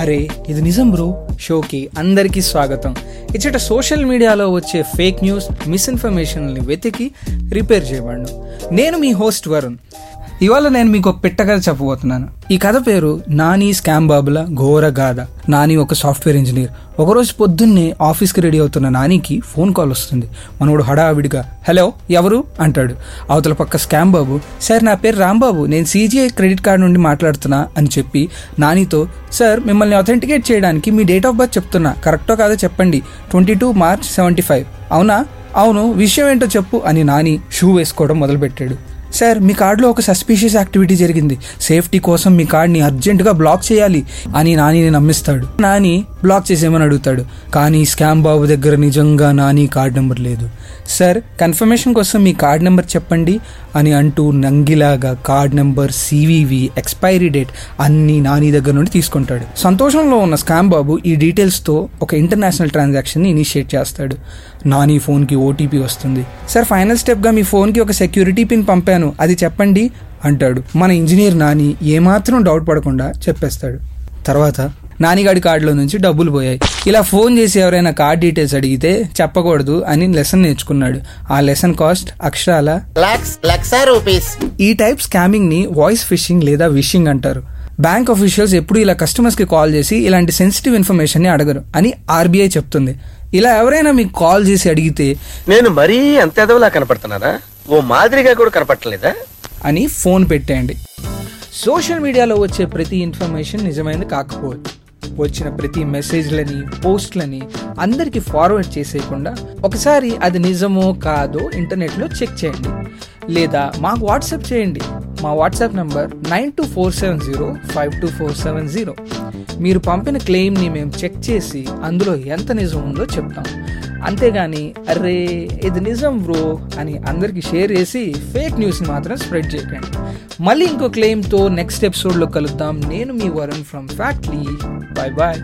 అరే ఇది నిజం బ్రో. షోకి అందరికీ స్వాగతం. ఇచ్చట సోషల్ మీడియాలో వచ్చే ఫేక్ న్యూస్ మిస్ఇన్ఫర్మేషన్ని వెతికి రిపేర్ చేయబడ్ను నేను మీ హోస్ట్ వరుణ్. ఇవాళ నేను మీకు ఒక పిట్ట కథ చెప్పబోతున్నాను. ఈ కథ పేరు నాని స్కామ్ బాబుల ఘోర గాథ. నాని ఒక సాఫ్ట్వేర్ ఇంజనీర్. ఒకరోజు పొద్దున్నే ఆఫీస్కి రెడీ అవుతున్న నానికి ఫోన్ కాల్ వస్తుంది. మనోడు హడావిడిగా హలో ఎవరు? అంటాడు. అవతల పక్క స్కామ్ బాబు సార్ నా పేరు రాంబాబు నేను సీజీఐ క్రెడిట్ కార్డ్ నుండి మాట్లాడుతున్నా అని చెప్పి నానితో సార్ మిమ్మల్ని అథెంటికేట్ చేయడానికి మీ డేట్ ఆఫ్ బర్త్ చెప్తున్నా. కరెక్టో కాదో చెప్పండి. Twenty two March seventy five. అవునా? అవును. విషయం ఏంటో చెప్పు అని నాని షూ వేసుకోవడం మొదలుపెట్టాడు. సార్ మీ కార్డులో ఒక సస్పీషియస్ యాక్టివిటీ జరిగింది. సేఫ్టీ కోసం మీ కార్డ్ని అర్జెంటుగా బ్లాక్ చేయాలి అని నానిని నమ్మిస్తాడు. నాని బ్లాక్ చేసేయమని అడుగుతాడు. కానీ స్కామ్ బాబు దగ్గర నిజంగా నాని కార్డ్ నెంబర్ లేదు. సార్ కన్ఫర్మేషన్ కోసం మీ కార్డ్ నెంబర్ చెప్పండి అని అంటూ నంగిలాగా card number CVV expiry date అన్ని నాని దగ్గర నుండి తీసుకుంటాడు. సంతోషంలో ఉన్న స్కామ్ బాబు ఈ డీటెయిల్స్తో ఒక ఇంటర్నేషనల్ ట్రాన్సాక్షన్ని ఇనిషియేట్ చేస్తాడు. నాని ఫోన్కి ఓటీపీ వస్తుంది. సార్ ఫైనల్ స్టెప్గా మీ ఫోన్కి ఒక సెక్యూరిటీ పిన్ పంపాను. అది చెప్పండి అంటాడు. మన ఇంజనీర్ నాని ఏమాత్రం డౌట్ పడకుండా చెప్పేస్తాడు. తర్వాత నానిగాడి కార్డులో నుంచి డబ్బులు పోయాయి. ఇలా ఫోన్ చేసి ఎవరైనా కార్డ్ డీటెయిల్స్ అడిగితే చెప్పకూడదు అని లెసన్ నేర్చుకున్నాడు. ఆ లెసన్ కాస్ట్ అక్షరాల ఈ టైప్ స్కామింగ్ని వాయిస్ ఫిషింగ్ లేదా విషింగ్ అంటారు. బ్యాంక్ అఫీషియల్స్ ఎప్పుడు ఇలా కస్టమర్స్కి కాల్ చేసి ఇలాంటి సెన్సిటివ్ ఇన్ఫర్మేషన్ని అడగరు అని ఆర్బీఐ చెప్తుంది. ఇలా ఎవరైనా మీకు కాల్ చేసి అడిగితే నేను మరీ అంత ఎదవలా కనపడుతున్నారా ఓ మాదిరిగా కూడా కనపడలేదా అని ఫోన్ పెట్టేయండి. సోషల్ మీడియాలో వచ్చే ప్రతి ఇన్ఫర్మేషన్ నిజమైనది కాకపోవచ్చు. వచ్చిన ప్రతి మెసేజ్లని పోస్ట్లని అందరికీ ఫార్వర్డ్ చేసేయకుండా ఒకసారి అది నిజమో కాదో ఇంటర్నెట్లో చెక్ చేయండి. లేదా మాకు వాట్సాప్ చేయండి. మా WhatsApp number nine two four seven zero five two four seven zero మీరు పంపిన క్లెయిమ్ని మేము చెక్ చేసి అందులో ఎంత నిజం ఉందో చెప్తాం. అంతేగాని అరే ఇది నిజం బ్రో అని అందరికి షేర్ చేసి ఫేక్ న్యూస్ని మాత్రం స్ప్రెడ్ చేయకండి. మళ్ళీ ఇంకో క్లెయిమ్తో నెక్స్ట్ ఎపిసోడ్లో కలుద్దాం. నేను మీ Varun from Factly. Bye bye